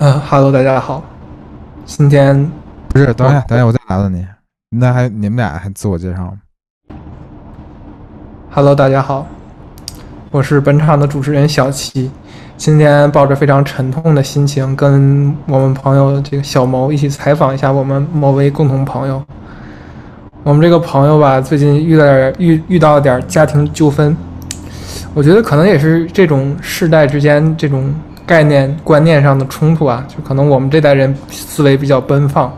嗯哈喽，大家好。今天不是，等一下，等一下，我再打断你。那还你们俩还自我介绍吗？，Hello，大家好，我是本场的主持人小七。今天抱着非常沉痛的心情，跟我们朋友这个小谋一起采访一下我们某位共同朋友。我们这个朋友吧，最近遇到点遇遇到了点家庭纠纷，我觉得可能也是这种世代之间这种概念观念上的冲突啊，就可能我们这代人思维比较奔放，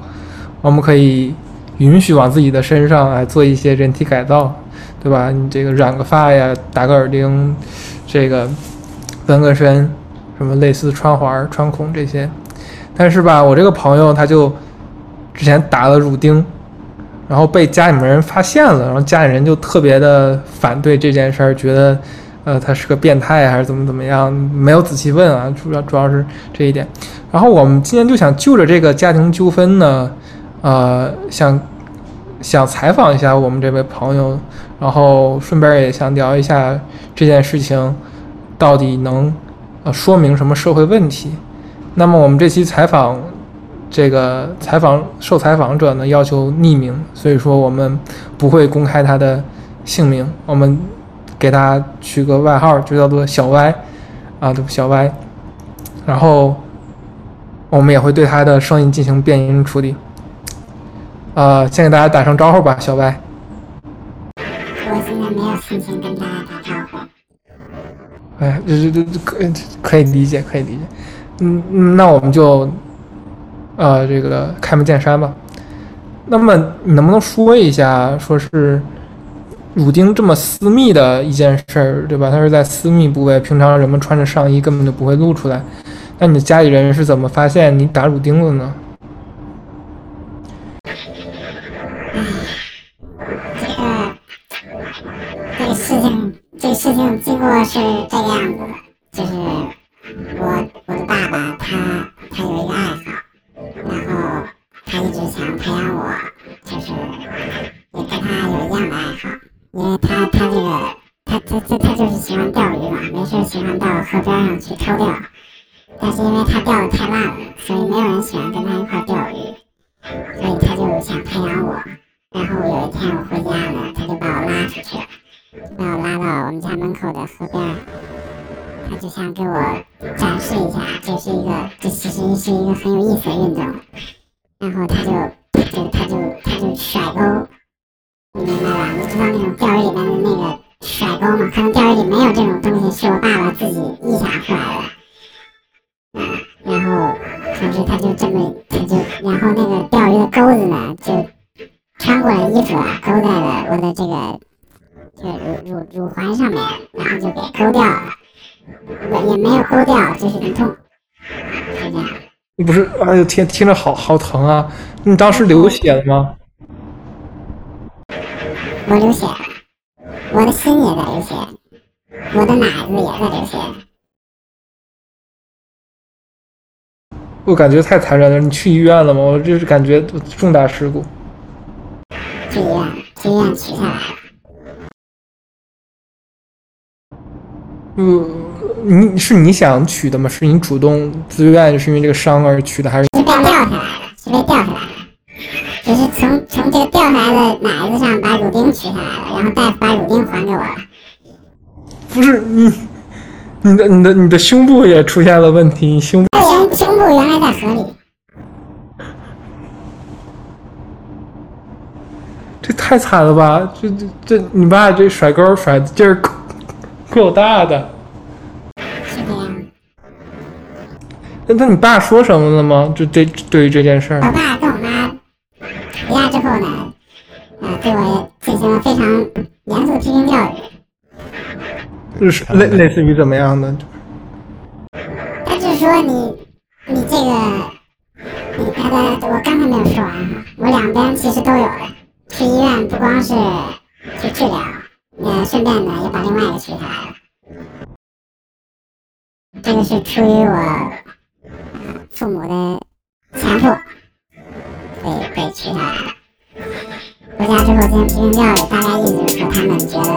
我们可以允许往自己的身上来做一些人体改造，对吧？你这个染个发呀，打个耳钉，这个纹个身，什么类似穿环、穿孔这些。但是吧，我这个朋友他就之前打了乳钉，然后被家里面人发现了，然后家里人就特别的反对这件事儿，觉得呃他是个变态还是怎么怎么样，没有仔细问啊，主要主要是这一点。然后我们今天就想就着这个家庭纠纷呢，呃，想想采访一下我们这位朋友，然后顺便也想聊一下这件事情到底能呃说明什么社会问题。那么我们这期采访，这个采访受采访者呢要求匿名，所以说我们不会公开他的姓名，我们给他取个外号，就叫做小歪，啊，对，小歪。然后我们也会对他的声音进行变音处理。呃，先给大家打声招呼吧，小歪。我现在没有心情跟大家打招呼。哎，这这这可可以理解，可以理解。嗯，嗯那我们就呃这个开门见山吧。那么你能不能说一下，说是乳钉这么私密的一件事儿，对吧？它是在私密部位，平常人们穿着上衣根本就不会露出来。那你的家里人是怎么发现你打乳钉的呢？这个这个事情，这个事情经过是这个样子的，就是我我的爸爸他他有一个爱好，然后他一直想培养我，就是也跟他有一样的爱好，因为他他这个他他他他就是喜欢钓鱼嘛，没事喜欢到河边上去偷钓，但是因为他钓的太烂了，所以没有人喜欢跟他一块钓鱼，所以他就想培养我。然后有一天我回家了，他就把我拉出去了，把我拉到我们家门口的河边，他就想给我展示一下，这是一个，这其实是一个很有意思的运动。然后他就，他就，他就，他就甩钩，明白吧？你知道那种钓鱼里面的那个甩钩吗？可能钓鱼里没有这种东西，是我爸爸自己臆想出来的。嗯，然后，可是他就这么，他就，然后那个钓鱼的钩子呢，就穿过了衣服啊，勾在了我的这个这个乳乳乳环上面，然后就给勾掉了。我也没有勾掉，就是很痛，就这样。不是，哎呦天，听着好好疼啊！你当时流血了吗？我流血了，我的心也在流血，我的奶子也在流血。我感觉太残忍了。你去医院了吗？我就是感觉重大事故。去医院，去医院取下来了。嗯，你是你想取的吗？是你主动自愿，是因为这个伤而取的，还是是被掉下来了，是被掉下来的，只是从从这个掉下来的奶子上把乳钉取下来了，然后大夫把乳钉还给我了。不是你？你的你的你的胸部也出现了问题，你胸部他原胸部原来在河里，这太惨了吧？这这这，你爸这甩钩甩的劲儿够够大的。是这样。那那你爸说什么了吗？就这对于这件事我儿，爸跟我之后呢，呃，对我进行了非常严肃的批评教育。就是类类似于怎么样的？他就说你，你这个，你他的，我刚才没有说完哈，我两边其实都有的。去医院不光是去治疗，呃，顺便呢也把另外一个取下来了。这个是出于我呃父母的强迫被被取下来的。回家之后进行批评教育，大概意思就是说他们觉得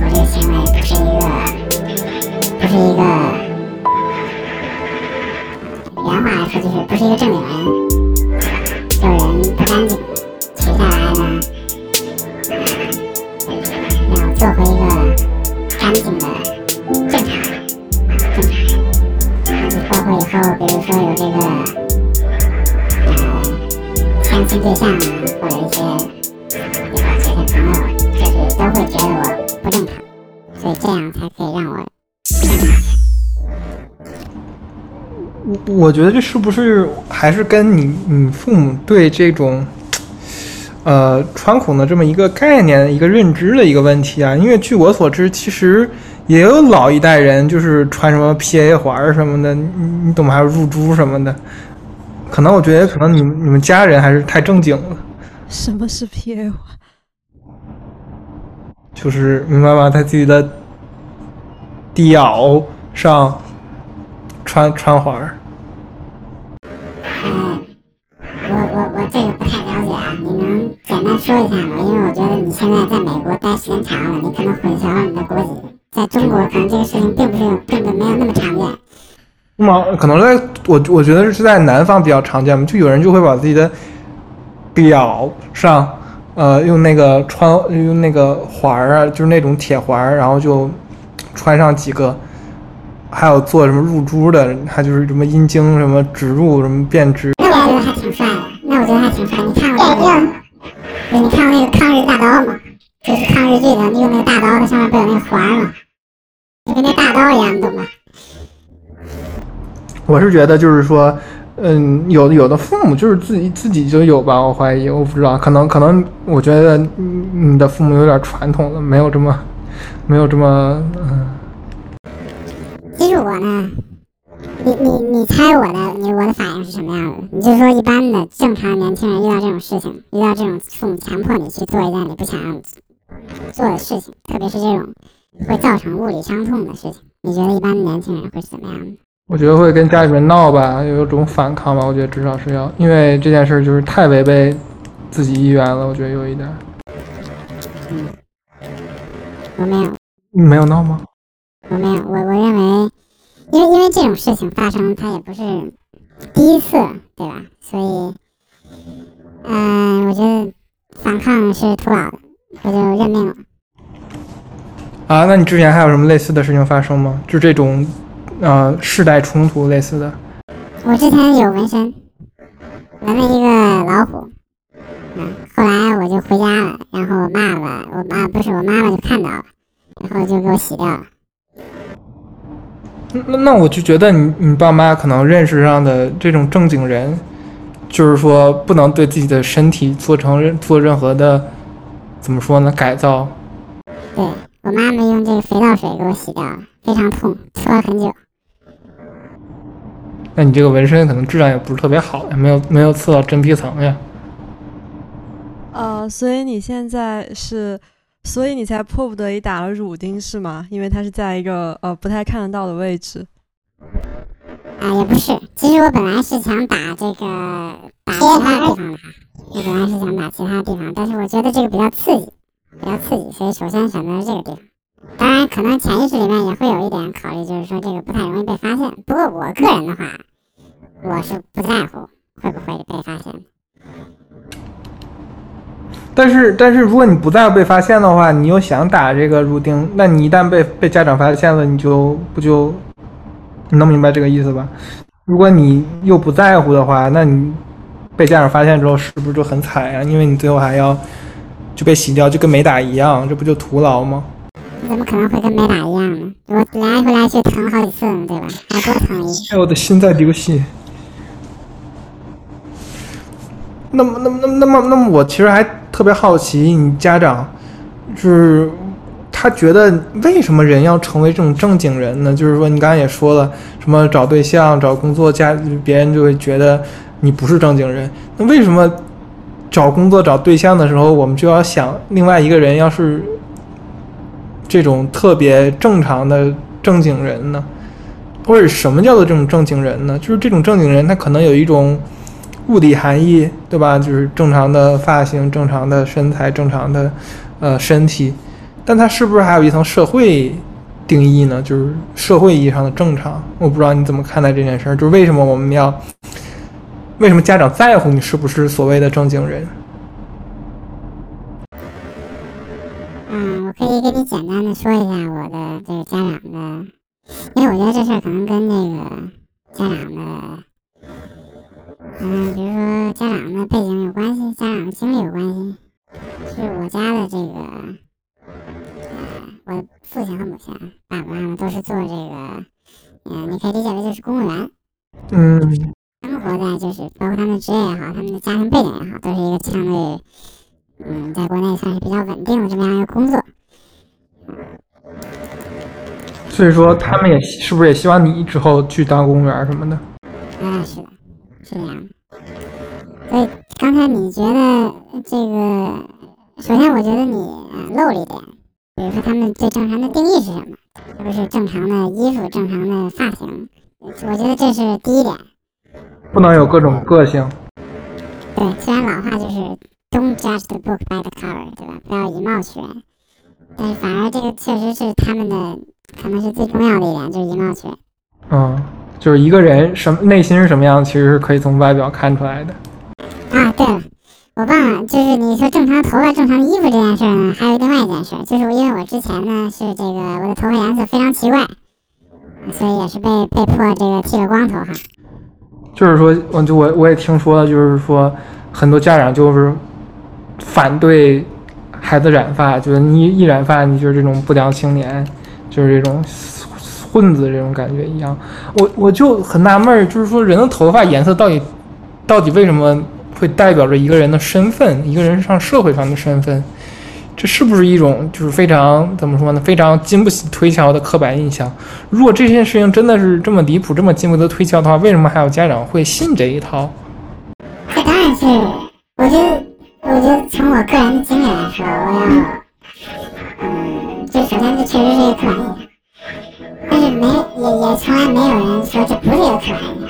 我这个行为不是一个不是一个原话来说，就是不是一个正经人，这人不干净，取下来呢，要做回一个干净的正常人，正常人。然后包括以后，比如说有这个相亲对象啊，或者一些对吧，这些朋友，就是都会觉得我不正常，所以这样才可以让我。我我觉得这是不是还是跟你你父母对这种，呃，穿孔的这么一个概念、一个认知的一个问题啊？因为据我所知，其实也有老一代人就是穿什么 PA 环什么的，你你懂吗？还有入珠什么的，可能我觉得可能你们你们家人还是太正经了，什么是 PA？就是明白吗？在自己的屌上穿穿环儿。嗯，我我我这个不太了解啊，你能简单说一下吗？因为我觉得你现在在美国待时间长了，你可能混淆了你的国籍。在中国，可能这个事情并不是并不没有那么常见。那么？可能在我我觉得是在南方比较常见嘛，就有人就会把自己的表上，呃，用那个穿用那个环儿啊，就是那种铁环儿，然后就穿上几个，还有做什么入珠的，还就是什么阴茎什么植入什么变直，那我觉得还挺帅的，那我觉得还挺帅。你看过那个？你看过那个抗日大刀吗？就是抗日剧的，你用那个大刀，它上面不有那个环儿吗？就跟那大刀一样，你懂吗？我是觉得就是说，嗯，有有的父母就是自己自己就有吧，我怀疑，我不知道，可能可能，我觉得你的父母有点传统了，没有这么没有这么嗯。其实我呢，你你你猜我的你我的反应是什么样的？你就说一般的正常年轻人遇到这种事情，遇到这种父母强迫你去做一件你不想做的事情，特别是这种会造成物理伤痛的事情，你觉得一般的年轻人会是怎么样的？我觉得会跟家里面闹吧，有一种反抗吧。我觉得至少是要，因为这件事就是太违背自己意愿了。我觉得有一点。我没有，你没有闹吗？我没有，我我认为，因为因为这种事情发生，它也不是第一次，对吧？所以，嗯、我觉得反抗是徒劳的，我就认命了。啊，那你之前还有什么类似的事情发生吗？就这种，呃，世代冲突类似的。我之前有纹身，纹了一个老虎，嗯，后来我就回家了，然后我爸爸，我妈不是我妈妈就看到了，然后就给我洗掉了。那那我就觉得你你爸妈可能认识上的这种正经人，就是说不能对自己的身体做成任做任何的，怎么说呢？改造。对我妈妈用这个肥皂水给我洗掉了，非常痛，搓了很久。那你这个纹身可能质量也不是特别好呀，没有没有刺到真皮层呀。呃，所以你现在是，所以你才迫不得已打了乳钉是吗？因为它是在一个呃不太看得到的位置。啊，也不是，其实我本来是想打这个打其他地方的，我本来是想打其他地方，但是我觉得这个比较刺激，比较刺激，所以首先选择了这个地方。当然，可能潜意识里面也会有一点考虑，就是说这个不太容易被发现。不过我个人的话，我是不在乎会不会被发现。但是但是如果你不在乎被发现的话，你又想打这个入钉，那你一旦被被家长发现了，你就不就，你能明白这个意思吧？如果你又不在乎的话，那你被家长发现之后，是不是就很惨呀？因为你最后还要就被洗掉，就跟没打一样，这不就徒劳吗？怎么可能会跟没打一样呢？我来回来去疼好几次，对吧？还多疼一次。哎，我的心在流血。那么，那么，那么，那么，那么，我其实还特别好奇，你家长就是他觉得为什么人要成为这种正经人呢？就是说，你刚才也说了，什么找对象、找工作，家别人就会觉得你不是正经人。那为什么找工作、找对象的时候，我们就要想另外一个人要是这种特别正常的正经人呢？或者什么叫做这种正经人呢？就是这种正经人，他可能有一种物理含义，对吧？就是正常的发型、正常的身材、正常的呃身体，但他是不是还有一层社会定义呢？就是社会意义上的正常。我不知道你怎么看待这件事儿，就是为什么我们要，为什么家长在乎你是不是所谓的正经人？可以给你简单的说一下我的这个家长的，因为我觉得这事儿可能跟那个家长的，嗯，比如说家长的背景有关系，家长的经历有关系。是我家的这个，呃，我父亲和母亲，爸爸妈妈都是做这个，嗯，你可以理解为就是公务员。嗯他们活在就是包括他们的职业也好，他们的家庭背景也好，都是一个相对，嗯，在国内算是比较稳定的这么样一个工作。所以说他们也是不是也希望你之后去当公务员什么的？啊，是的，是这样的。所以刚才你觉得这个，首先我觉得你呃漏了一点，比如说他们对正常的定义是什么，是不是正常的衣服、正常的发型？我觉得这是第一点。不能有各种个性。对，虽然老话就是 “Don't judge the book by the cover”，对吧？不要以貌取人。但是反而这个确实是他们的，可能是最重要的一点，就是以貌取人。嗯，就是一个人什么内心是什么样，其实是可以从外表看出来的。啊，对了，我忘了，就是你说正常头发、正常衣服这件事儿呢，还有另外一件事，就是因为我之前呢是这个我的头发颜色非常奇怪，所以也是被被迫这个剃了光头哈。就是说，我就我我也听说了，就是说很多家长就是反对孩子染发，觉得你一染发，你就是这种不良青年，就是这种混子这种感觉一样。我我就很纳闷儿，就是说人的头发颜色到底到底为什么会代表着一个人的身份，一个人上社会上的身份？这是不是一种就是非常怎么说呢？非常经不起推敲的刻板印象？如果这件事情真的是这么离谱、这么经不得推敲的话，为什么还有家长会信这一套？这当然是，我就，我觉得从我个人的经验来说，我要，嗯，这首先这确实是一个刻板印象，但是没也也从来没有人说这不是一个刻板印象。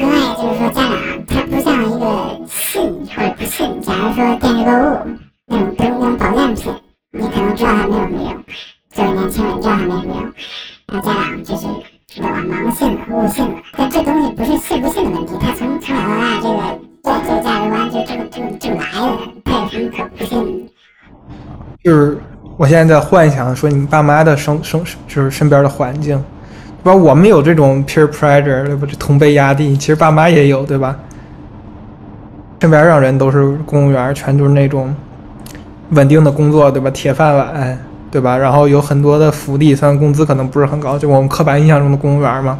另外就是说，家长他不像一个信或者不信，假如说电视购物那种不是那种保健品，你可能知道它没有什么用，作为年轻人知道它没什么用，然后家长就是对吧盲信了、误信了，但这东西不是信不信的问题，它从从小到大这个就是我现在在幻想说你爸妈的生生就是身边的环境，对吧？我们有这种 peer pressure，对吧？这同辈压力，其实爸妈也有，对吧？身边让人都是公务员，全都是那种稳定的工作，对吧？铁饭碗，对吧？然后有很多的福利，虽然工资可能不是很高，就我们刻板印象中的公务员嘛。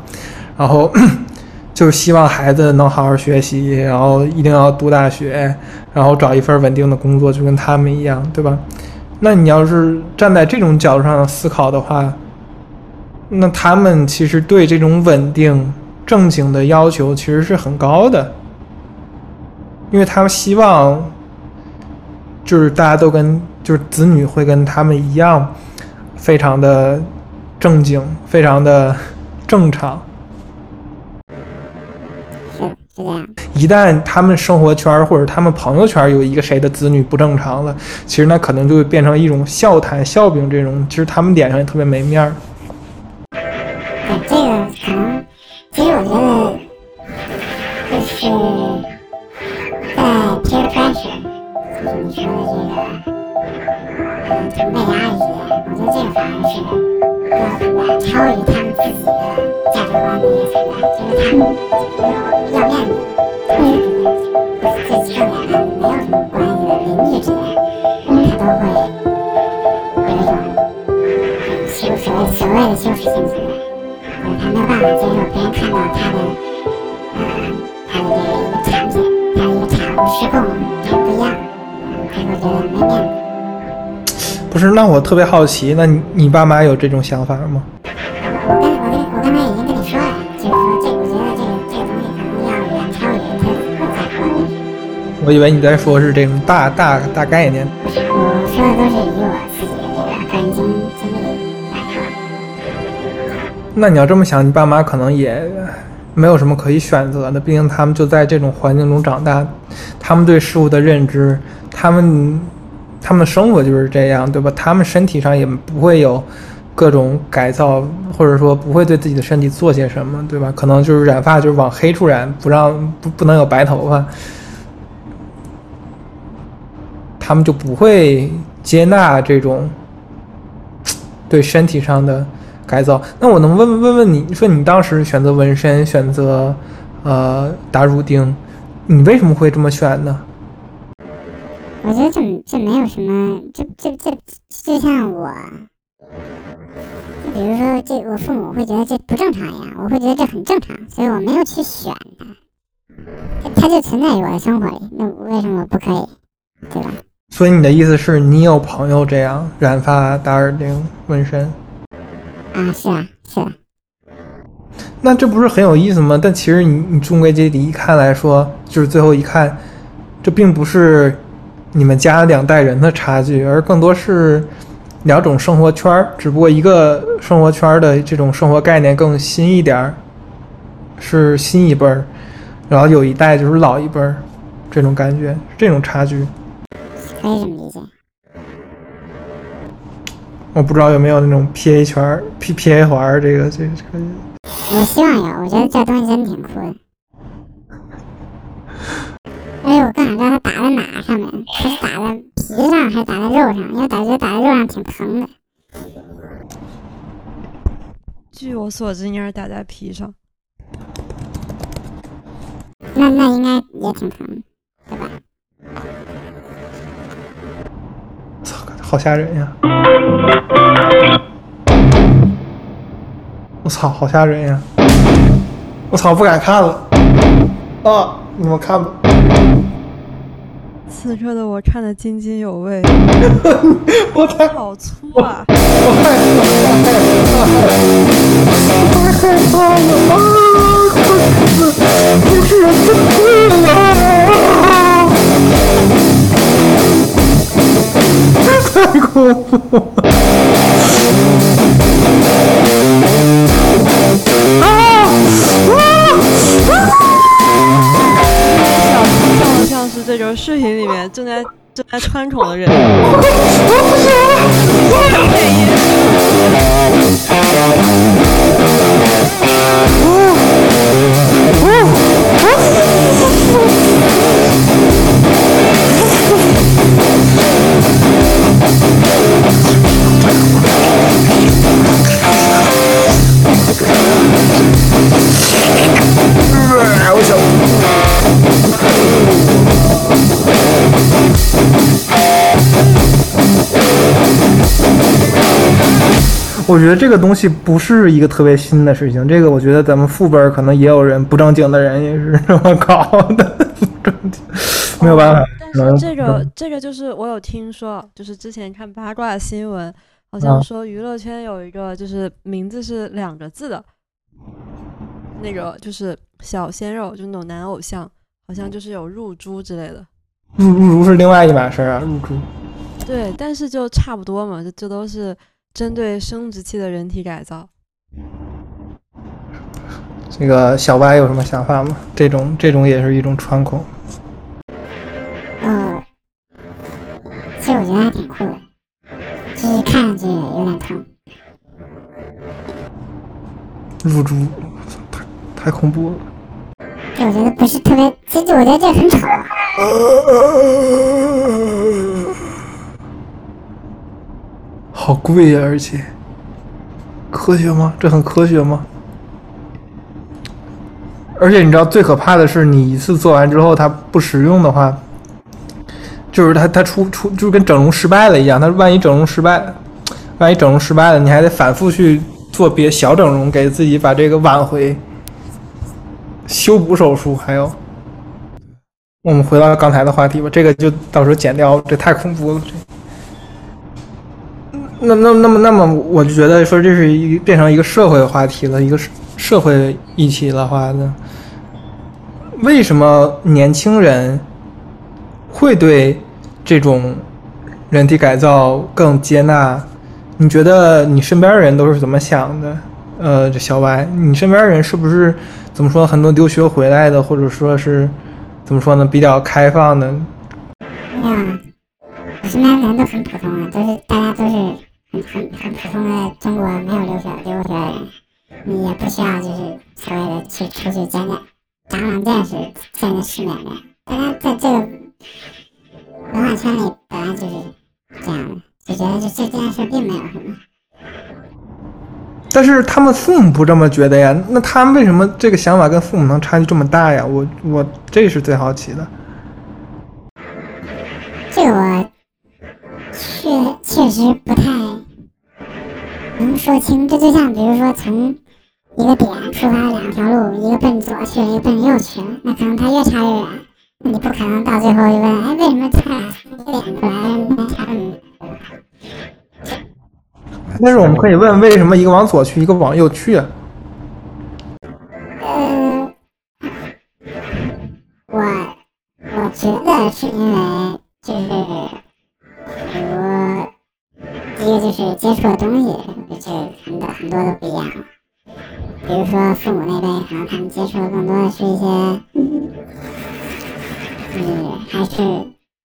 然后 就是希望孩子能好好学习，然后一定要读大学，然后找一份稳定的工作，就跟他们一样，对吧？那你要是站在这种角度上思考的话，那他们其实对这种稳定、正经的要求其实是很高的，因为他们希望，就是大家都跟就是子女会跟他们一样，非常的正经，非常的正常。一旦他们生活圈或者他们朋友圈有一个谁的子女不正常了，其实那可能就会变成一种笑谈、笑柄这种，其实他们脸上也特别没面儿。对，这个可能，其实我觉得，就是在 peer pressure，就是你说的这个，嗯，同辈压力之间，我觉得这个反而是要超于他们自己的价值观的一个存在，就是他们要面子，同事之间，这正脸上没有什么关系的邻居之间，他都会有一种嗯羞所谓所谓的羞耻心存在。嗯，他没有办法接受别人看到他的，嗯，他的这个一个产品，他的一个产物失控了，跟不一样，他会觉得没面子。不是，那我特别好奇，那你你爸妈有这种想法吗？我跟我跟我刚才已经跟你说了，就是说这，我觉得这这东西可能要远超于他自己价值观。我以为你在说是这种大大大概念。不是，我说的都是以我自己的这个个人经经历来说。那你要这么想，你爸妈可能也没有什么可以选择的，毕竟他们就在这种环境中长大，他们对事物的认知，他们他们生活就是这样，对吧？他们身体上也不会有各种改造，或者说不会对自己的身体做些什么，对吧？可能就是染发就是往黑处染，不让不不能有白头发，他们就不会接纳这种对身体上的改造。那我能问问问问你，说你当时选择纹身，选择呃打乳钉，你为什么会这么选呢？我觉得这这没有什么，这这这就像我，就比如说这我父母会觉得这不正常呀，我会觉得这很正常，所以我没有去选它，它就存在于我的生活里，那为什么不可以？对吧？所以你的意思是你有朋友这样染发、打耳钉、纹身？啊，是啊，是啊，那这不是很有意思吗？但其实你你终归结底一看来说，就是最后一看，这并不是你们家两代人的差距，而更多是两种生活圈儿，只不过一个生活圈儿的这种生活概念更新一点儿，是新一辈儿，然后有一代就是老一辈儿，这种感觉，这种差距。可以这么理解。我不知道有没有那种 P A 圈儿、P P A 环儿，这个这个这个。我希望有，我觉得这东西真挺酷的。而且我想知道它打在哪上面，它是打在皮上还是打在肉上？因为感觉打在肉上挺疼的。据我所知，应该是打在皮上。那那应该也挺疼，对吧？操，好吓人呀！我操，好吓人呀！我操，不敢看了。啊，你们看吧。此刻的我看得津津有味，我太好粗啊！我太害怕了！啊，我死！不是人真吐了！太恐怖视频里面 正在正在穿宠的人？我我觉得这个东西不是一个特别新的事情，这个我觉得咱们父辈儿可能也有人不正经的人也是 这么搞的，不正经，没有办法。但是这个这个就是我有听说，就是之前看八卦新闻，好像啊说娱乐圈有一个就是名字是两个字的，那个就是小鲜肉，就那种男偶像，好像就是有入珠之类的。入入珠是另外一码事儿啊，入珠。对，但是就差不多嘛，这这都是针对生殖器的人体改造。这个小歪有什么想法吗？这种这种也是一种穿孔。呃，其实我觉得还挺酷的，就是看上去有点疼。入猪，太太恐怖了。这我觉得不是特别，这这我觉得这很丑啊。好贵呀、而且科学吗？这很科学吗？而且你知道最可怕的是，你一次做完之后它不实用的话，就是它它出出就跟整容失败了一样。它万一整容失败，万一整容失败了，你还得反复去做别小整容，给自己把这个挽回。修补手术还有，我们回到刚才的话题吧，这个就到时候剪掉，这太恐怖了。这。那那那么那么，我就觉得说这是一变成一个社会话题了，一个社社会议题的话呢，为什么年轻人会对这种人体改造更接纳？你觉得你身边人都是怎么想的？呃，这小歪，你身边人是不是怎么说？很多留学回来的，或者说是怎么说呢？比较开放的，没有啊，我身边人都很普通啊，都是大家都是很很普通的中国没有留学留过学的人，你也不需要就是所谓的去出去见见长长见识、见见世面的。大家在这个文化圈里本来就是这样的，就觉得这这件事并没有什么。但是他们父母不这么觉得呀，那他们为什么这个想法跟父母能差距这么大呀？我我这是最好奇的。这个我确确实不太能说清。这就像比如说从一个点出发两条路，一个奔左去，一个奔右去，那可能它越差越远。那你不可能到最后就问，哎，为什么差一个点出来，那差这么远？但是我们可以问，为什么一个往左去，一个往右去啊？我我觉得是因为就是我一个就是接触的东西，这很多很多都不一样。比如说父母那辈，可能他们接触的更多的是一些，就是还是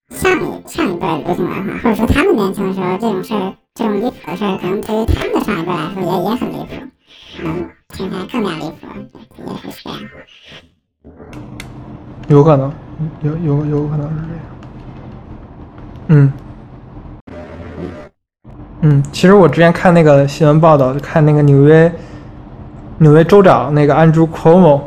上一上一辈儿流行文化，或者说他们年轻的时候这种事儿，这种离谱的事儿，可能对于他们的上一辈来说也也很离谱，可能听起来更加离谱，也是这样。有可能，有有有可能是这样。嗯，嗯，其实我之前看那个新闻报道，就看那个纽约纽约州长那个 Andrew Cuomo，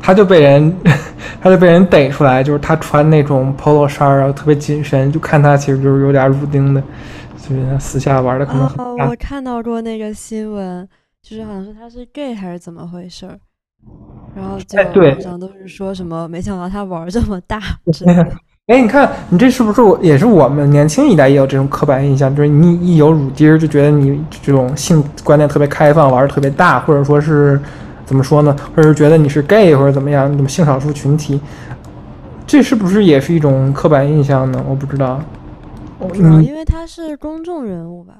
他就被人 他就被人逮出来，就是他穿那种 polo 衫儿，然后特别紧身，就看他其实就是有点乳丁的，所以他私下玩的可能很哦，大我。看到过那个新闻，就是好像是他是 gay 还是怎么回事儿，然后就网上都是说什么，没想到他玩这么大之类的。哎，你看，你这是不是我也是我们年轻一代也有这种刻板印象？就是你一有乳钉儿就觉得你这种性观念特别开放，玩的特别大，或者说是怎么说呢？或者是觉得你是 gay 或者怎么样，怎么性少数群体，这是不是也是一种刻板印象呢？我不知道。哦主要你因为他是公众人物吧，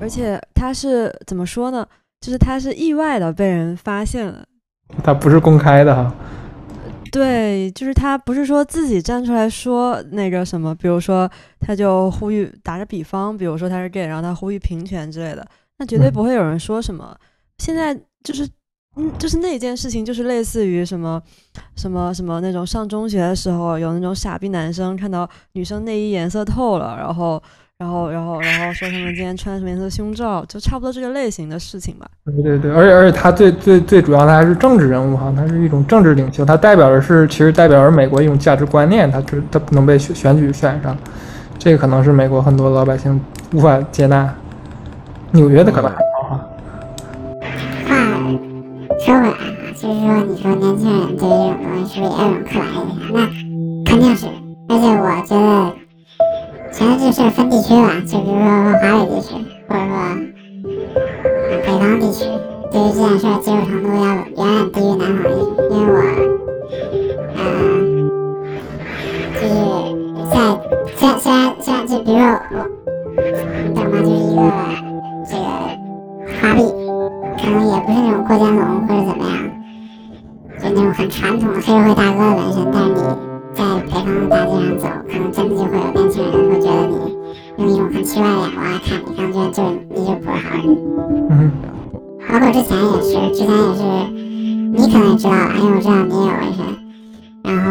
而且他是怎么说呢？就是他是意外的被人发现了。他不是公开的哈。对，就是他不是说自己站出来说那个什么，比如说他就呼吁，打个比方，比如说他是 gay，然后他呼吁平权之类的，那绝对嗯不会有人说什么。现在就是，嗯，就是那件事情，就是类似于什么什么什么那种上中学的时候，有那种傻逼男生看到女生内衣颜色透了，然后然后然后然后说他们今天穿什么颜色胸罩，就差不多这个类型的事情吧。对对对，而且而且他最最最主要，的还是政治人物哈，他是一种政治领袖，他代表的是其实代表着美国一种价值观念，他只他不能被选选举选上，这个可能是美国很多老百姓无法接纳。纽约的可能还好哈，话说回来啊，就是说，你说年轻人对于这种东西是不是也有种刻板印象？那肯定是，而且我觉得，其实这事儿分地区吧，就比如说华北地区，或者说北方地区，对于这件事儿接受程度要远远低于南方地区，因为我，呃，就是在虽然虽然虽然就比如说我，你懂吗？就是一个这个华币。可能也不是那种过肩龙或者怎么样，就那种很传统的黑社会大哥的纹身，但是你在北方的大街上走，可能真的就会有年轻人会觉得你用一种很奇怪的眼光来看你，感觉就是你就不是好人。嗯，包括之前也是，之前也是，你可能也知道吧，因为我知道你也有纹身，然后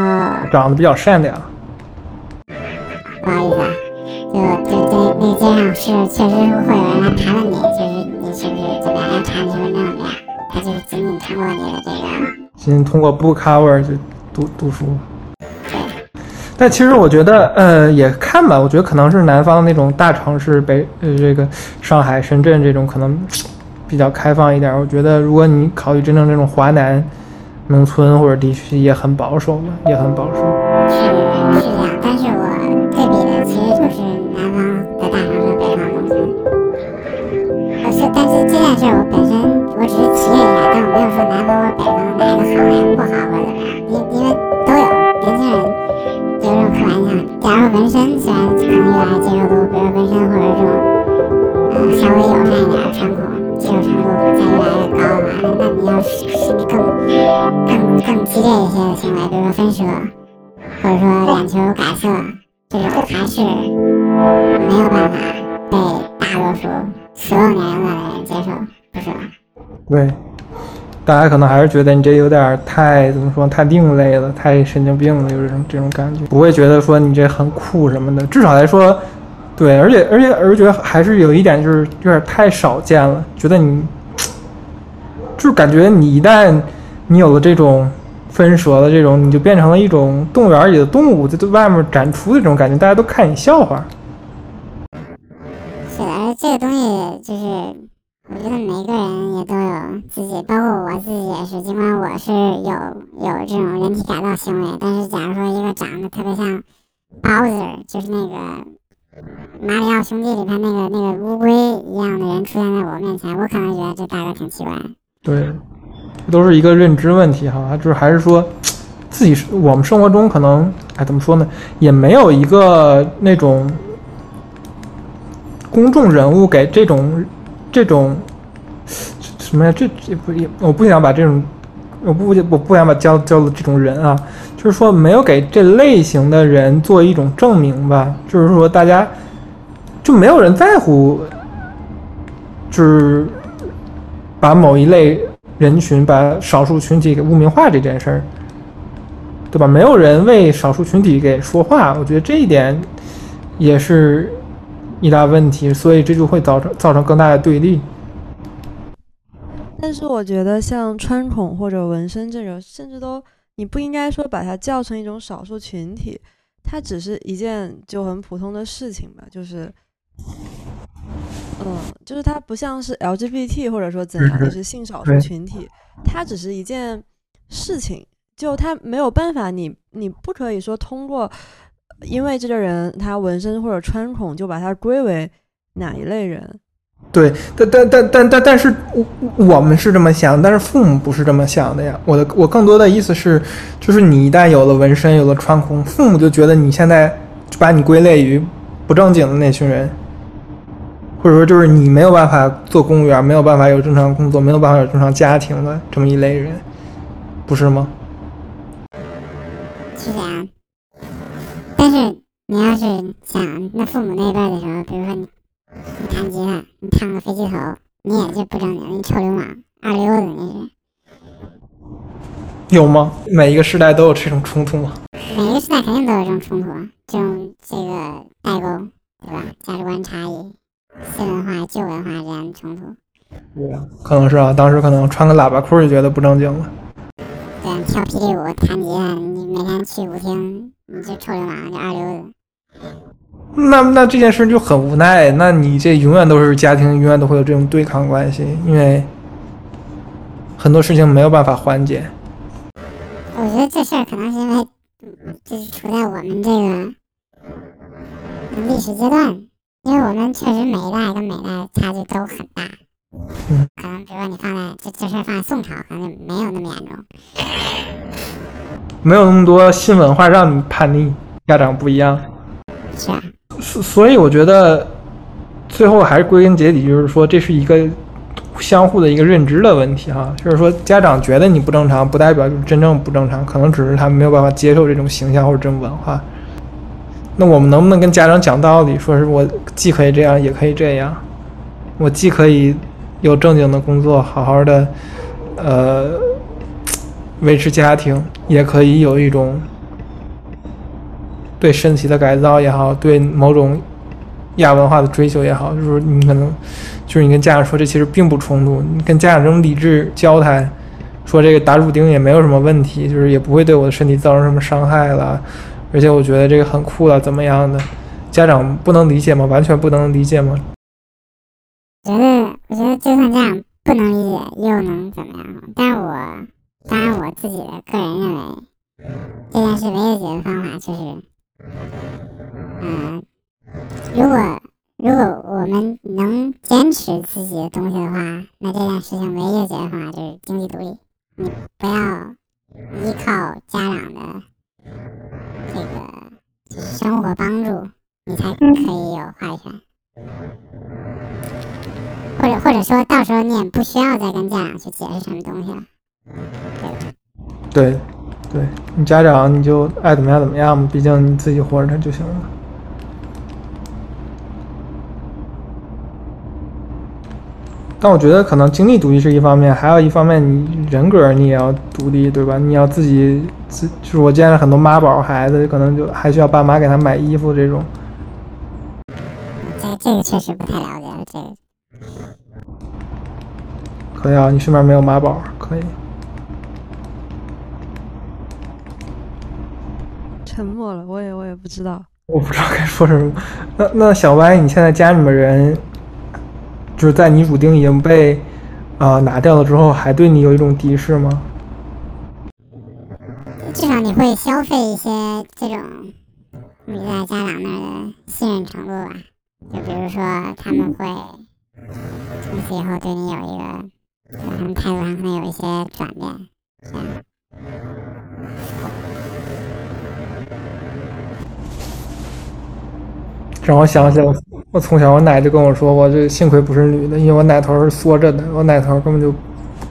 长得比较善良，不好意思啊，就就就那个街上是确实会有人来盘问你，就是你是不是怎么样，要查你是不是那怎么样，他就是仅仅通过你的这个。仅通过 book cover 就读读书。但其实我觉得，呃，也看吧。我觉得可能是南方那种大城市，北呃这个上海、深圳这种可能比较开放一点。我觉得如果你考虑真正这种华南农村或者地区，也很保守嘛，也很保守。是是这样，但是我对比的其实就是南方的大城市，北方农村。呃，是，但是这件事我本身我只是提了一下，但我没有说南接受度，比如说纹身或者这种呃稍微友善一点的穿孔，接受程度在越来越高嘛，那你要是更更更激烈一些的行为，比如说分舌。或者说眼球改色，这种还是没有办法被大多数所有年龄段的人接受，不是吧？对，大家可能还是觉得你这有点太怎么说，太另类了，太神经病了，有这种这种感觉，不会觉得说你这很酷什么的。至少来说，对，而且而且而觉得还是有一点就是有点太少见了，觉得你就是感觉你一旦你有了这种分蛇的这种，你就变成了一种动物园里的动物，在外面展出的这种感觉，大家都看你笑话。是的，而这个东西就是，我觉得每个人也都有自己，包括我自己也是。尽管我是有有这种人体改造行为，但是假如说一个长得特别像 Bowser，就是那个马里奥兄弟里边那个那个乌龟一样的人出现在我面前，我可能觉得这大概挺奇怪。对，这都是一个认知问题哈，就是还是说自己我们生活中可能，哎，怎么说呢，也没有一个那种公众人物给这种这种什么呀？这这不也我不想把这种我不我不想把教教的这种人啊，就是说没有给这类型的人做一种证明吧，就是说大家就没有人在乎，就是把某一类人群、把少数群体给污名化这件事儿，对吧？没有人为少数群体给说话，我觉得这一点也是一大问题，所以这就会造成造成更大的对立。但是我觉得像穿孔或者纹身这种，甚至都你不应该说把它叫成一种少数群体，它只是一件就很普通的事情吧，就是，嗯，就是它不像是 LGBT 或者说怎样，就是性少数群体，它只是一件事情，就它没有办法，你你不可以说通过，因为这个人他纹身或者穿孔就把他归为哪一类人。对，但但但但但但是我我们是这么想，但是父母不是这么想的呀。我的我更多的意思是，就是你一旦有了纹身，有了穿孔，父母就觉得你现在就把你归类于不正经的那群人，或者说就是你没有办法做公务员，没有办法有正常工作，没有办法有正常家庭的这么一类人，不是吗？但是你要是想那父母那辈的时候，比如说你你弹吉他，你烫个飞机头，你也就不正经，你臭流氓、二流子，你是。有吗？每一个时代都有这种冲突吗？每个时代肯定都有这种冲突，这种这个代沟，对吧？价值观差异、新文化、旧文化之间的冲突。对啊，可能是啊，当时可能穿个喇叭裤就觉得不正经了。对啊，跳霹雳舞、弹吉他，你每天去舞厅，你这臭流氓，你二流子。那那这件事就很无奈，那你这永远都是家庭，永远都会有这种对抗关系，因为很多事情没有办法缓解。我觉得这事儿可能是因为，嗯就是处在我们这个嗯历史阶段，因为我们确实每一代跟每一代差距都很大。嗯，可能比如说你放在这这事儿放在宋朝，可能就没有那么严重。没有那么多新文化让你叛逆，家长不一样，是啊，所所以我觉得最后还是归根结底就是说这是一个相互的一个认知的问题哈，就是说家长觉得你不正常，不代表就是真正不正常，可能只是他们没有办法接受这种形象或者这种文化。那我们能不能跟家长讲道理，说是我既可以这样，也可以这样，我既可以有正经的工作，好好的，呃，维持家庭，也可以有一种对身体的改造也好，对某种亚文化的追求也好，就是你可能就是你跟家长说这其实并不冲突，你跟家长这种理智交谈，说这个打乳钉也没有什么问题，就是也不会对我的身体造成什么伤害了，而且我觉得这个很酷了，怎么样的？家长不能理解吗？完全不能理解吗？觉得我觉得就算这样不能理解，又能怎么样？但我当然我自己的个人认为，这件事唯一解决方法就是，嗯、如果如果我们能坚持自己的东西的话，那这件事情唯一解决方法就是经济独立。你不要依靠家长的这个生活帮助，你才可以有话语权。或者或者说到时候你也不需要再跟家长去解释什么东西了。对，对你家长你就爱怎么样怎么样嘛，毕竟你自己活着就行了。但我觉得可能经济独立是一方面，还有一方面你人格你也要独立，对吧？你要自己自就是我见了很多妈宝孩子，可能就还需要爸妈给他买衣服这种。这这个确实不太了解，这个可以啊，你身边没有妈宝，可以。沉默了，我也我也不知道。我不知道该说什么。那那小歪，你现在家里面人，就是在你乳钉已经被啊、呃拿掉了之后，还对你有一种敌视吗？至少你会消费一些这种你在家长那儿的信任程度吧。就比如说他们会从此以后对你有一个，对他们态度上可能有一些转变，这样。让我想起来，我我从小我奶就跟我说，我这幸亏不是女的，因为我奶头是缩着的，我奶头根本就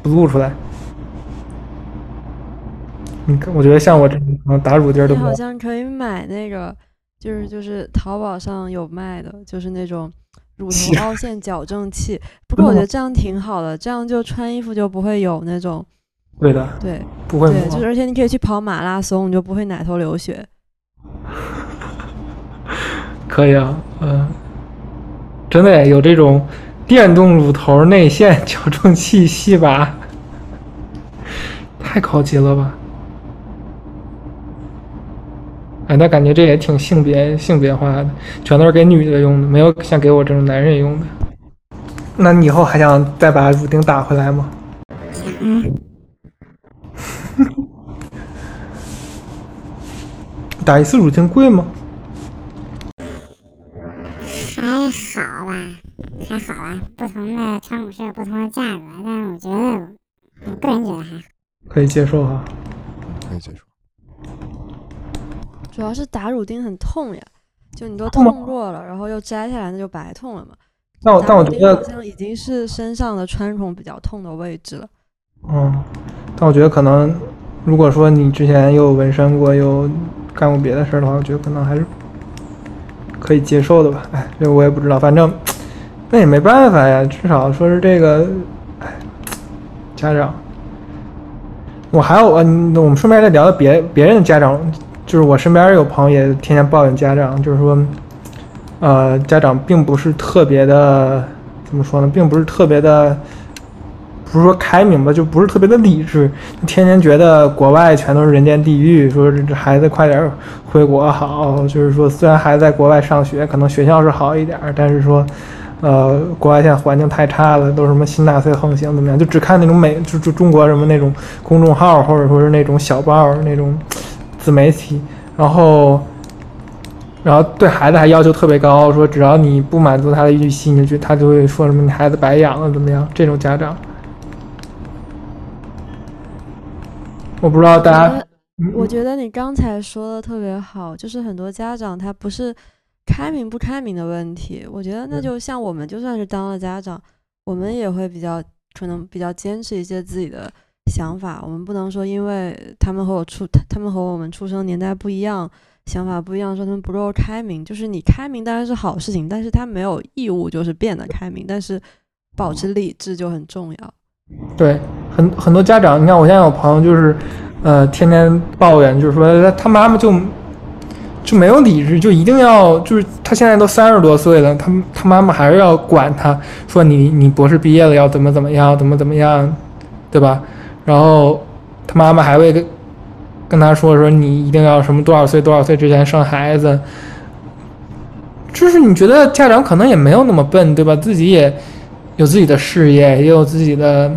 不露出来。你看，我觉得像我这种可能打乳钉你好像可以买那个，就是就是淘宝上有卖的，就是那种乳头凹陷矫正器。不过我觉得这样挺好的，这样就穿衣服就不会有那种对的，对不会对，就是而且你可以去跑马拉松，你就不会奶头流血。可以啊，嗯，真的有这种电动乳头内线矫正器细拔，太高级了吧？哎，那感觉这也挺性别性别化的，全都是给女的用的，没有像给我这种男人用的。那你以后还想再把乳钉打回来吗？嗯，打一次乳钉贵吗？还好吧，还好吧。不同的穿孔是有不同的价格，但是我觉得，我个人觉得还好。可以接受哈。可以接受。主要是打乳钉很痛呀，就你都痛过了，然后又摘下来，那就白痛了嘛。但我但我觉得，好像已经是身上的穿孔比较痛的位置了。嗯，但我觉得可能，如果说你之前又有纹身过，又干过别的事儿的话，我觉得可能还是可以接受的吧。哎，这我也不知道，反正那也没办法呀，至少说是这个，哎，家长。我还有，嗯，我们顺便再聊聊别别人的家长，就是我身边有朋友也天天抱怨家长，就是说，呃，家长并不是特别的，怎么说呢，并不是特别的。不是说开明吧，就不是特别的理智，天天觉得国外全都是人间地狱，说这这孩子快点回国好。就是说，虽然孩子在国外上学，可能学校是好一点，但是说，呃，国外现在环境太差了，都什么新纳粹横行怎么样，就只看那种美，就就中国什么那种公众号，或者说是那种小报那种自媒体，然后。然后对孩子还要求特别高，说只要你不满足他的预期，你就他就会说什么你孩子白养了怎么样？这种家长，我不知道大家我觉得，你刚才说的特别好，就是很多家长他不是开明不开明的问题，我觉得那嗯就像我们就算是当了家长，我们也会比较可能比较坚持一些自己的想法，我们不能说因为他们和我出他们和我们出生年代不一样，想法不一样，说他们不够开明。就是你开明当然是好事情，但是他没有义务就是变得开明，但是保持理智就很重要。对，很很多家长，你看我现在有朋友就是，呃，天天抱怨，就是说他妈妈就就没有理智，就一定要就是他现在都三十多岁了，他他妈妈还是要管他，说你你博士毕业了要怎么怎么样，怎么怎么样，对吧？然后他妈妈还会跟跟他说说你一定要什么多少岁多少岁之前生孩子，就是你觉得家长可能也没有那么笨，对吧？自己也有自己的事业，也有自己的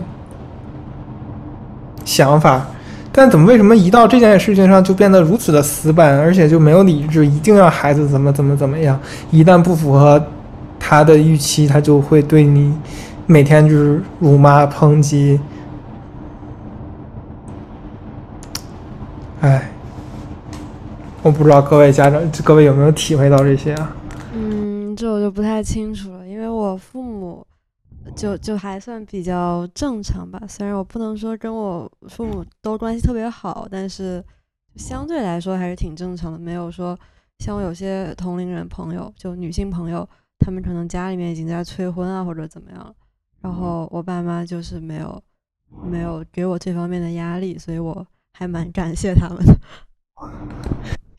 想法，但怎么为什么一到这件事情上就变得如此的死板，而且就没有理智，一定要孩子怎么怎么怎么样？一旦不符合他的预期，他就会对你每天就是辱骂抨击。哎，我不知道各位家长，各位有没有体会到这些啊？嗯，这我就不太清楚了，因为我父母就就还算比较正常吧。虽然我不能说跟我父母都关系特别好，但是相对来说还是挺正常的，没有说像我有些同龄人朋友，就女性朋友，她们可能家里面已经在催婚啊或者怎么样。然后我爸妈就是没有没有给我这方面的压力，所以我还蛮感谢他们的。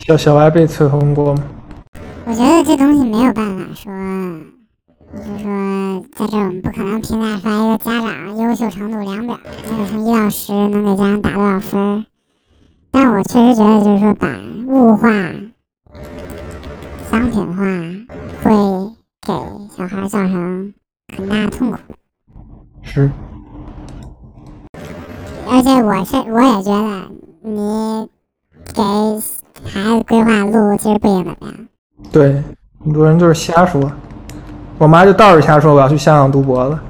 小小歪被催婚过吗？我觉得这东西没有办法说，就是说在这儿我们不可能评价出来一个家长优秀程度量表，就是从一到十能给家长打多少分儿。但我确实觉得，就是说把物化、商品化会给小孩造成很大的痛苦。是，而且我是我也觉得，你给孩子规划路其实不怎么样。对，很多人就是瞎说。我妈就倒是瞎说我要去香港读博了，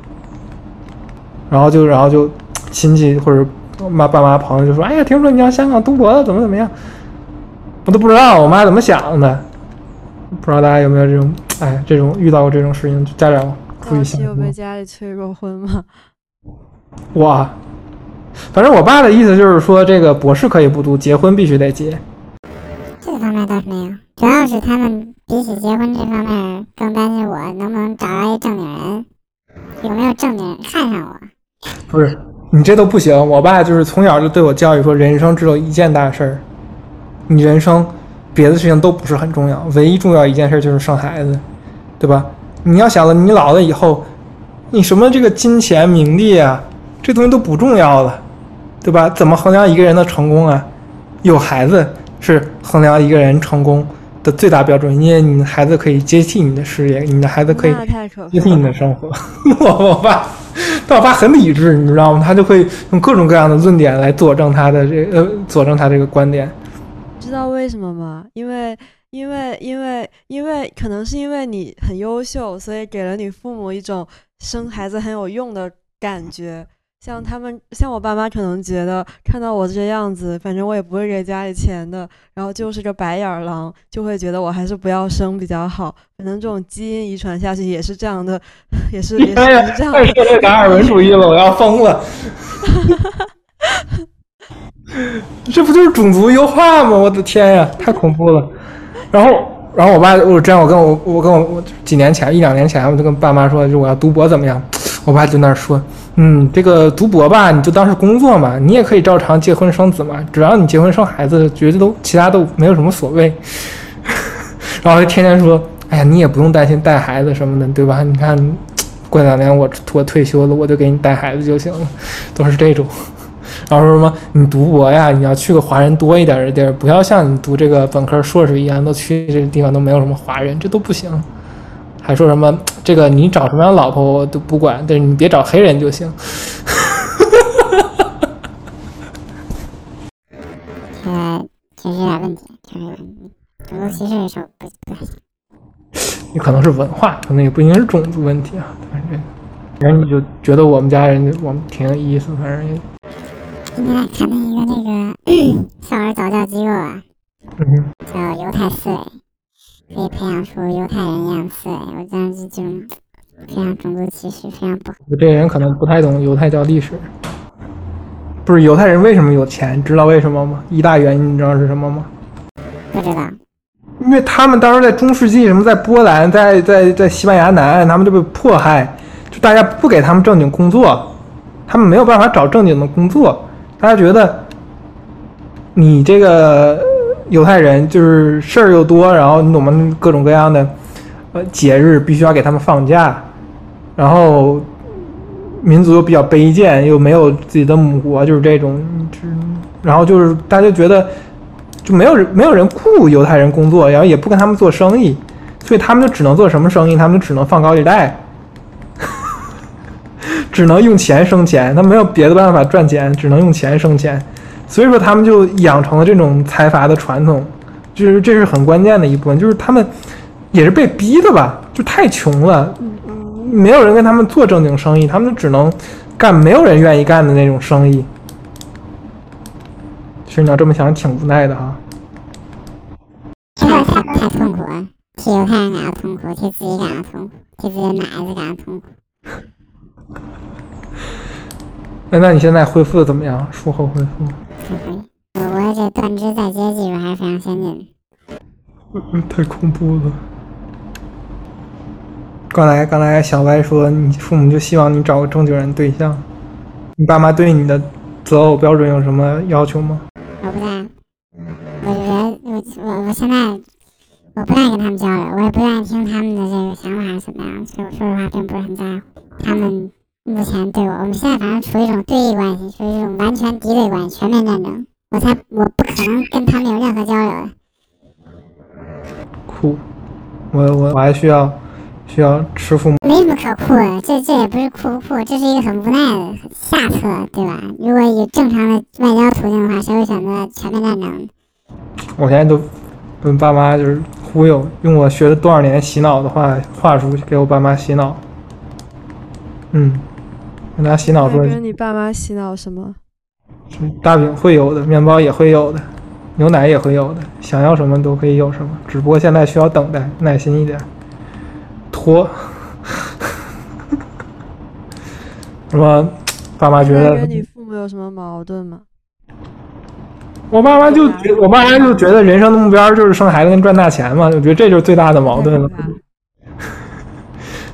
然后就然后就亲戚或者妈爸妈朋友就说：“哎呀，听说你要香港读博了，怎么怎么样？”我都不知道我妈怎么想的，不知道大家有没有这种哎这种遇到过这种事情，家长注意想有被家里催过婚吗？哇，反正我爸的意思就是说，这个博士可以不读，结婚必须得结。这方面倒是没有，主要是他们比起结婚这方面更担心我能不能找到一正经人，有没有正经人看上我。不是你这都不行，我爸就是从小就对我教育说，人生只有一件大事儿，你人生别的事情都不是很重要，唯一重要一件事就是生孩子，对吧？你要想了，你老了以后，你什么这个金钱名利啊，这东西都不重要了，对吧？怎么衡量一个人的成功啊？有孩子是衡量一个人成功的最大标准，因为你的孩子可以接替你的事业，你的孩子可以接替你。的生活。我我爸，但我爸很理智，你知道吗？他就会用各种各样的论点来佐证他的这个呃佐证他这个观点。知道为什么吗？因为因为因为因为可能是因为你很优秀，所以给了你父母一种生孩子很有用的感觉。像他们，像我爸妈可能觉得看到我这样子，反正我也不会给家里钱的，然后就是个白眼狼，就会觉得我还是不要生比较好。可能这种基因遗传下去也是这样的，也是也是这样太的。太这达尔文主义了，我要疯了。这不就是种族优化吗？我的天呀，太恐怖了。然后，然后我爸，我这样，我跟我，我跟我，我几年前，一两年前，我就跟爸妈说，就我要读博怎么样？我爸就那儿说，嗯，这个读博吧，你就当是工作嘛，你也可以照常结婚生子嘛，只要你结婚生孩子，绝对都其他都没有什么所谓。然后就天天说，哎呀，你也不用担心带孩子什么的，对吧？你看，过两年我我退休了，我就给你带孩子就行了，都是这种。然后说什么你读博呀，你要去个华人多一点的地儿，不要像你读这个本科、硕士一样，都去这个地方都没有什么华人，这都不行。还说什么这个你找什么样的老婆我都不管，但是你别找黑人就行。这个确实有点问题，确实有点问题。种族歧视的时候不不太行。也可能是文化，可能也不一定是种族问题啊。反正，反正你就觉得我们家人我们挺有意思，反正也今天还看到一个那个 少儿早教机构啊，嗯哼。叫犹太思维，可以培养出犹太人一样的思维。我这这种非常种族歧视，非常不好。我这个人可能不太懂犹太教历史。不是犹太人为什么有钱？知道为什么吗？一大原因你知道是什么吗？不知道，因为他们当时在中世纪，什么在波兰，在在在西班牙南岸，他们就被迫害，就大家不给他们正经工作，他们没有办法找正经的工作，大家觉得你这个犹太人就是事儿又多，然后我们？各种各样的呃节日必须要给他们放假，然后民族又比较卑贱，又没有自己的母国，就是这种，然后就是大家觉得就没有没有人雇犹太人工作，然后也不跟他们做生意，所以他们就只能做什么生意？他们就只能放高利贷，只能用钱生钱，他没有别的办法赚钱，只能用钱生钱，所以说他们就养成了这种财阀的传统，就是这是很关键的一部分，就是他们也是被逼的吧，就太穷了，没有人跟他们做正经生意，他们就只能干没有人愿意干的那种生意。其实你要这么想，挺无奈的哈。这个太太痛苦了，替犹太人感到痛苦，替自己感到痛苦，替自己的孩子感到痛苦。那那你现在恢复的怎么样？术后恢复？我国这断肢再接技术还是非常先进的。嗯，太恐怖了。刚才刚才小歪说，你父母就希望你找个正经人对象，你爸妈对你的择偶标准有什么要求吗？我不在，我觉得我我我现在我不爱跟他们交流，我也不愿意听他们的这个想法是什么样，所以我说实话并不是很在乎他们目前对我，我们现在反正处于一种对立关系，处于一种完全敌对关系，全面战争，我才我不可能跟他们有任何交流的。酷，我我我还需要需要吃父母。没什么可酷的，这这也不是酷不酷，这是一个很无奈的下策，对吧？如果以正常的外交途径的话，谁会选择全面战争？我现在都跟爸妈就是忽悠，用我学了多少年洗脑的话话术给我爸妈洗脑。嗯，跟他洗脑说跟你爸妈洗脑什么？大饼会有的，面包也会有的，牛奶也会有的，想要什么都可以有什么，只不过现在需要等待，耐心一点，拖。什么？爸妈觉得跟你父母有什么矛盾吗？我爸妈就觉，我爸妈就觉得人生的目标就是生孩子跟赚大钱嘛，我觉得这就是最大的矛盾了。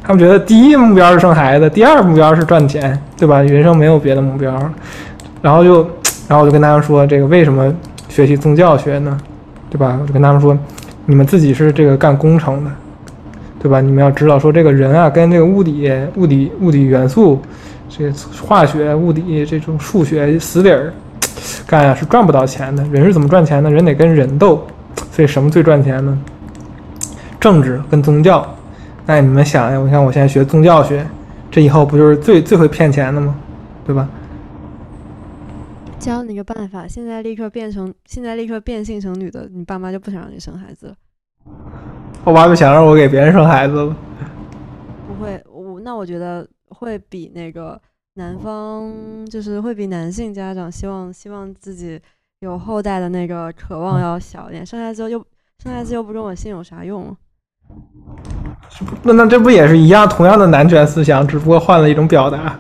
他们觉得第一目标是生孩子，第二目标是赚钱，对吧？人生没有别的目标。然后就，然后我就跟他们说，这个为什么学习宗教学呢？对吧？我就跟他们说，你们自己是这个干工程的，对吧？你们要知道，说这个人啊，跟这个物理、物理、物理元素，这化学、物理这种数学死理儿干啊，是赚不到钱的。人是怎么赚钱的？人得跟人斗，所以什么最赚钱呢？政治跟宗教。那你们想呀，我看我现在学宗教学，这以后不就是最最会骗钱的吗？对吧？教你个办法，现在立刻变成，现在立刻变性成女的，你爸妈就不想让你生孩子了。我爸不想让我给别人生孩子了。不会，我那我觉得会比那个男方，就是会比男性家长希望希望自己有后代的那个渴望要小一点。生孩子又生孩子又不跟我姓，有啥用？那那这不也是一样，同样的男权思想，只不过换了一种表达。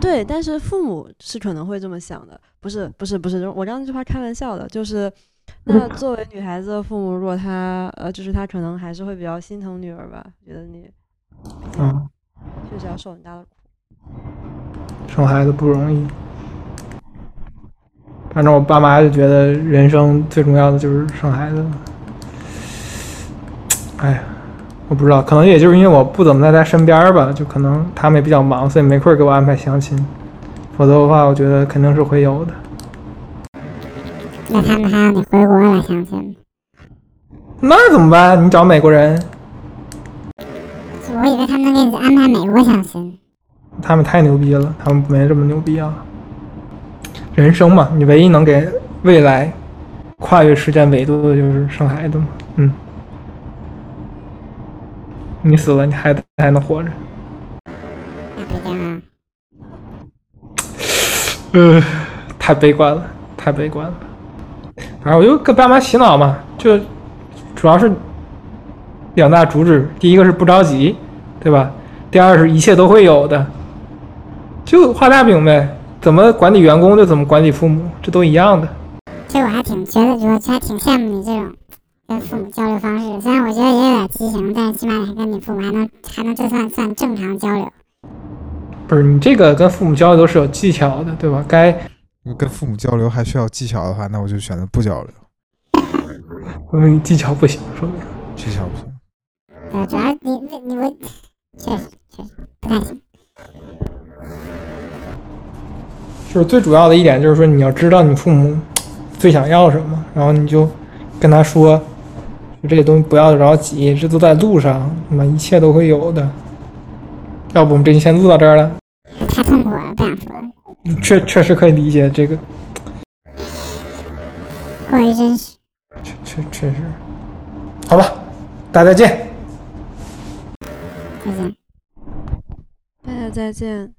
对，但是父母是可能会这么想的，不是不是不是，我刚那句话开玩笑的，就是 那作为女孩子的父母，如果她呃，就是她可能还是会比较心疼女儿吧，觉得你嗯，确实要受很大的苦。生孩子不容易，反正我爸妈就觉得人生最重要的就是生孩子。哎呀，我不知道，可能也就是因为我不怎么在他身边吧，就可能他们也比较忙，所以没空给我安排相亲。否则的话，我觉得肯定是会有的。那他们还让你回国来相亲？那怎么办？你找美国人？我以为他们能给你安排美国相亲。他们太牛逼了，他们没这么牛逼啊。人生嘛，你唯一能给未来跨越时间维度的就是生孩子嘛。嗯。你死了，你孩子还能活着。呃，太悲观了，太悲观了。反正我就跟爸妈洗脑嘛，就主要是两大主旨：第一个是不着急，对吧？第二是一切都会有的，就画大饼呗。怎么管理员工就怎么管理父母，这都一样的。其实我还挺觉得，我还挺羡慕你这种。跟父母交流方式，虽然我觉得也有点畸形，但是起码你跟你父母还能还能这算算正常交流。不是你这个跟父母交流都是有技巧的，对吧？该跟父母交流还需要技巧的话，那我就选择不交流。嗯，技巧不行，说明技巧不行。对，主要你你你我确实确实不太行。就是最主要的一点就是说，你要知道你父母最想要什么，然后你就跟他说。这些东西不要着急，这都在路上，那么一切都会有的。要不我们这期先录到这儿了。太痛苦了，不想说。确确实可以理解这个。过于真实。确确确实。好吧，大家再见。再见。大家再见。